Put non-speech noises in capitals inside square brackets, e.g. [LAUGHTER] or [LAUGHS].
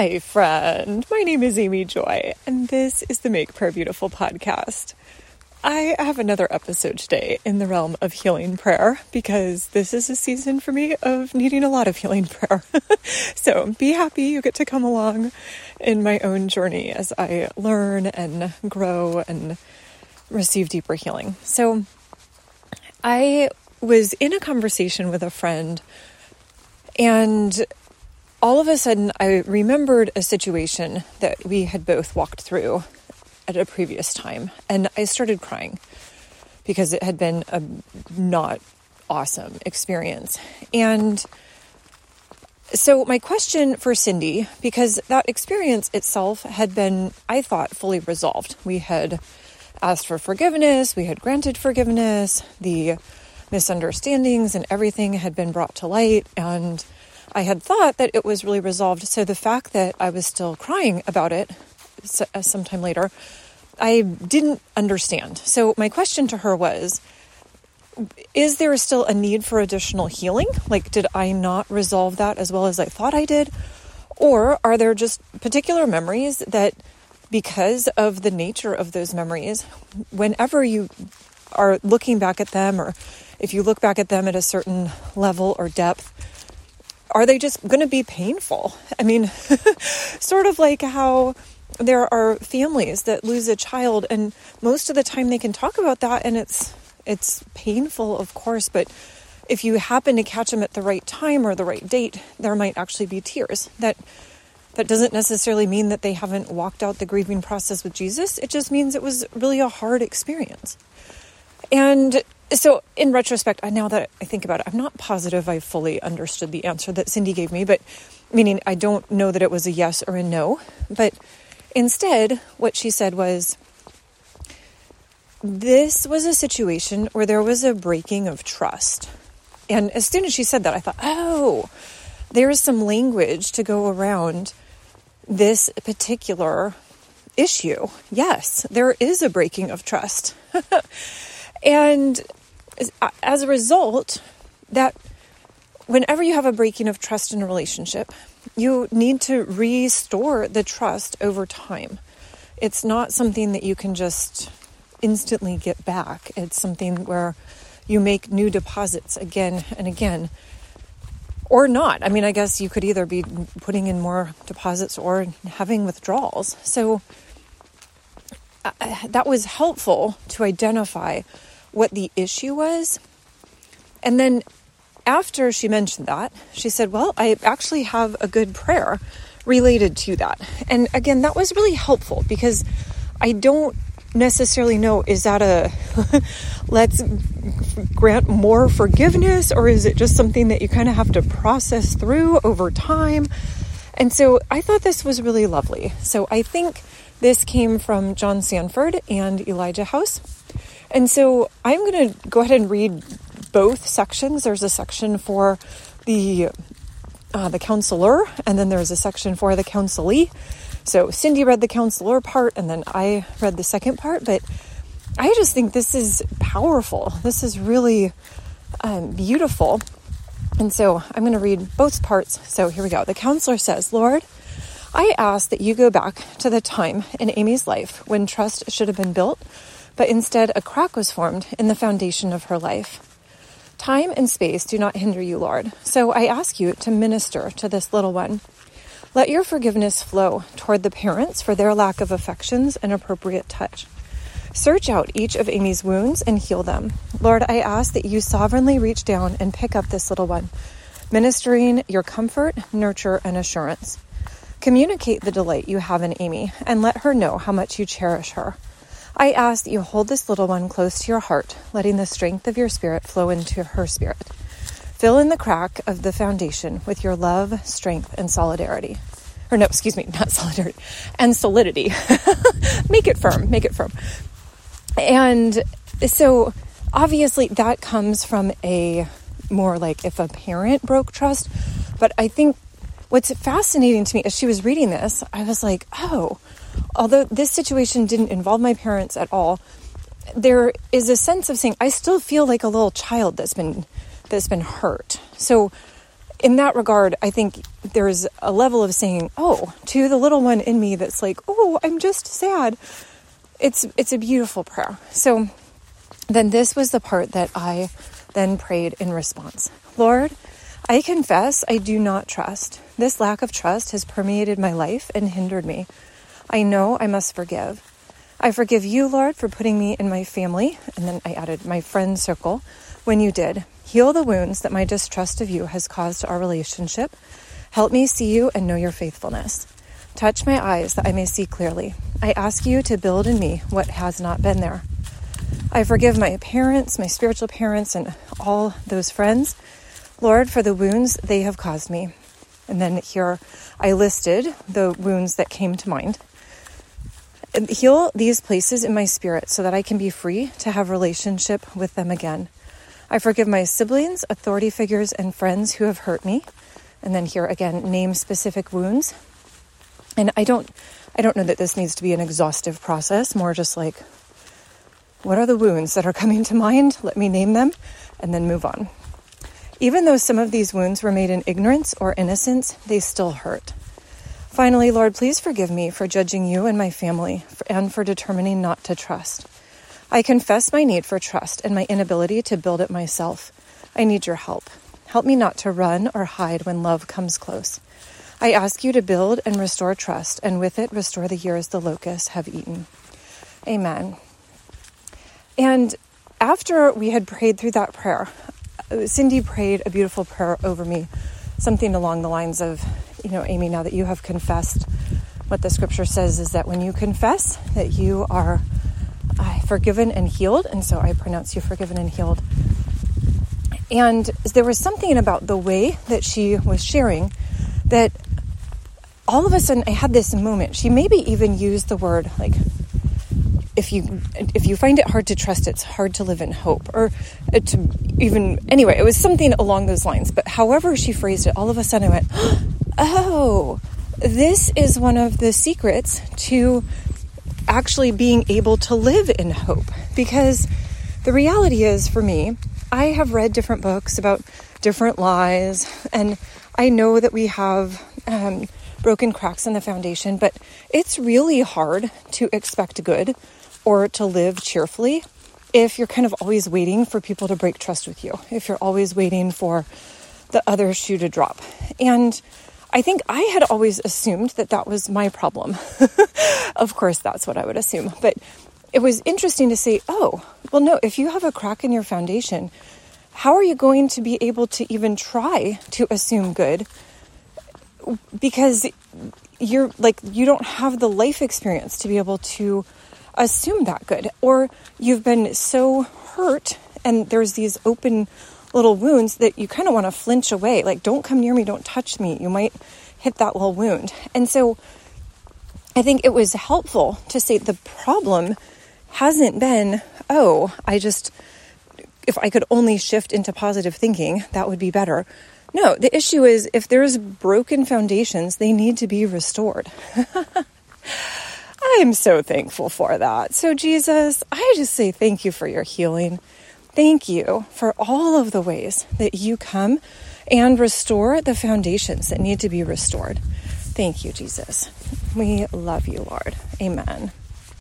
Hi, friend. My name is Amy Joy, and this is the Make Prayer Beautiful podcast. I have another episode today in the realm of healing prayer because this is a season for me of needing a lot of healing [LAUGHS] prayer. [LAUGHS] so be happy you get to come along in my own journey as I learn and grow and receive deeper healing. So I was in a conversation with a friend and all of a sudden, I remembered a situation that we had both walked through at a previous time, and I started crying because it had been a not awesome experience. And so, my question for Cindy, because that experience itself had been, I thought, fully resolved. We had asked for forgiveness, we had granted forgiveness, the misunderstandings and everything had been brought to light, and I had thought that it was really resolved. So the fact that I was still crying about it uh, sometime later, I didn't understand. So my question to her was Is there still a need for additional healing? Like, did I not resolve that as well as I thought I did? Or are there just particular memories that, because of the nature of those memories, whenever you are looking back at them, or if you look back at them at a certain level or depth, are they just going to be painful? I mean, [LAUGHS] sort of like how there are families that lose a child and most of the time they can talk about that and it's it's painful of course but if you happen to catch them at the right time or the right date there might actually be tears. That that doesn't necessarily mean that they haven't walked out the grieving process with Jesus. It just means it was really a hard experience. And so in retrospect, now that I think about it, I'm not positive I fully understood the answer that Cindy gave me, but meaning I don't know that it was a yes or a no. But instead, what she said was, this was a situation where there was a breaking of trust. And as soon as she said that, I thought, oh, there's some language to go around this particular issue. Yes, there is a breaking of trust. [LAUGHS] and as a result, that whenever you have a breaking of trust in a relationship, you need to restore the trust over time. It's not something that you can just instantly get back. It's something where you make new deposits again and again. Or not. I mean, I guess you could either be putting in more deposits or having withdrawals. So uh, that was helpful to identify what the issue was. And then after she mentioned that, she said, Well, I actually have a good prayer related to that. And again, that was really helpful because I don't necessarily know is that a [LAUGHS] let's grant more forgiveness or is it just something that you kind of have to process through over time? And so I thought this was really lovely. So I think this came from John Sandford and Elijah House. And so I'm going to go ahead and read both sections. There's a section for the uh, the counselor, and then there's a section for the counselee. So Cindy read the counselor part, and then I read the second part. But I just think this is powerful. This is really um, beautiful. And so I'm going to read both parts. So here we go. The counselor says, Lord, I ask that you go back to the time in Amy's life when trust should have been built but instead a crack was formed in the foundation of her life. Time and space do not hinder you, Lord, so I ask you to minister to this little one. Let your forgiveness flow toward the parents for their lack of affections and appropriate touch. Search out each of Amy's wounds and heal them. Lord, I ask that you sovereignly reach down and pick up this little one, ministering your comfort, nurture, and assurance. Communicate the delight you have in Amy and let her know how much you cherish her. I ask that you hold this little one close to your heart, letting the strength of your spirit flow into her spirit. Fill in the crack of the foundation with your love, strength, and solidarity. Or no, excuse me, [LAUGHS] not solidarity, and solidity. [LAUGHS] make it firm, make it firm. And so obviously that comes from a more like if a parent broke trust. But I think what's fascinating to me as she was reading this, I was like, oh, although this situation didn't involve my parents at all, there is a sense of saying I still feel like a little child that's been that's been hurt. So in that regard, I think there's a level of saying, "Oh," to the little one in me that's like, "Oh, I'm just sad." It's it's a beautiful prayer. So then this was the part that I then prayed in response. Lord, I confess I do not trust. This lack of trust has permeated my life and hindered me. I know I must forgive. I forgive you, Lord, for putting me in my family, and then I added my friend circle when you did. Heal the wounds that my distrust of you has caused our relationship. Help me see you and know your faithfulness. Touch my eyes that I may see clearly. I ask you to build in me what has not been there. I forgive my parents, my spiritual parents, and all those friends, Lord, for the wounds they have caused me. And then here I listed the wounds that came to mind. Heal these places in my spirit so that I can be free to have relationship with them again. I forgive my siblings, authority figures, and friends who have hurt me. And then here again, name specific wounds. And I don't I don't know that this needs to be an exhaustive process, more just like what are the wounds that are coming to mind? Let me name them and then move on. Even though some of these wounds were made in ignorance or innocence, they still hurt. Finally, Lord, please forgive me for judging you and my family and for determining not to trust. I confess my need for trust and my inability to build it myself. I need your help. Help me not to run or hide when love comes close. I ask you to build and restore trust, and with it, restore the years the locusts have eaten. Amen. And after we had prayed through that prayer, Cindy prayed a beautiful prayer over me, something along the lines of, you know, Amy, now that you have confessed, what the scripture says is that when you confess that you are uh, forgiven and healed. And so I pronounce you forgiven and healed. And there was something about the way that she was sharing that all of a sudden I had this moment. She maybe even used the word like, if you if you find it hard to trust, it's hard to live in hope, or uh, to even anyway. It was something along those lines. But however she phrased it, all of a sudden I went, [GASPS] "Oh, this is one of the secrets to actually being able to live in hope. Because the reality is, for me, I have read different books about different lies, and I know that we have um, broken cracks in the foundation, but it's really hard to expect good or to live cheerfully if you're kind of always waiting for people to break trust with you, if you're always waiting for the other shoe to drop. And I think I had always assumed that that was my problem. [LAUGHS] of course, that's what I would assume. But it was interesting to say, oh, well, no, if you have a crack in your foundation, how are you going to be able to even try to assume good? Because you're like, you don't have the life experience to be able to assume that good. Or you've been so hurt and there's these open little wounds that you kind of want to flinch away. Like, don't come near me, don't touch me. You might hit that little wound. And so I think it was helpful to say the problem hasn't been, oh, I just, if I could only shift into positive thinking, that would be better. No, the issue is if there's broken foundations, they need to be restored. [LAUGHS] I am so thankful for that. So, Jesus, I just say thank you for your healing. Thank you for all of the ways that you come and restore the foundations that need to be restored. Thank you, Jesus. We love you, Lord. Amen.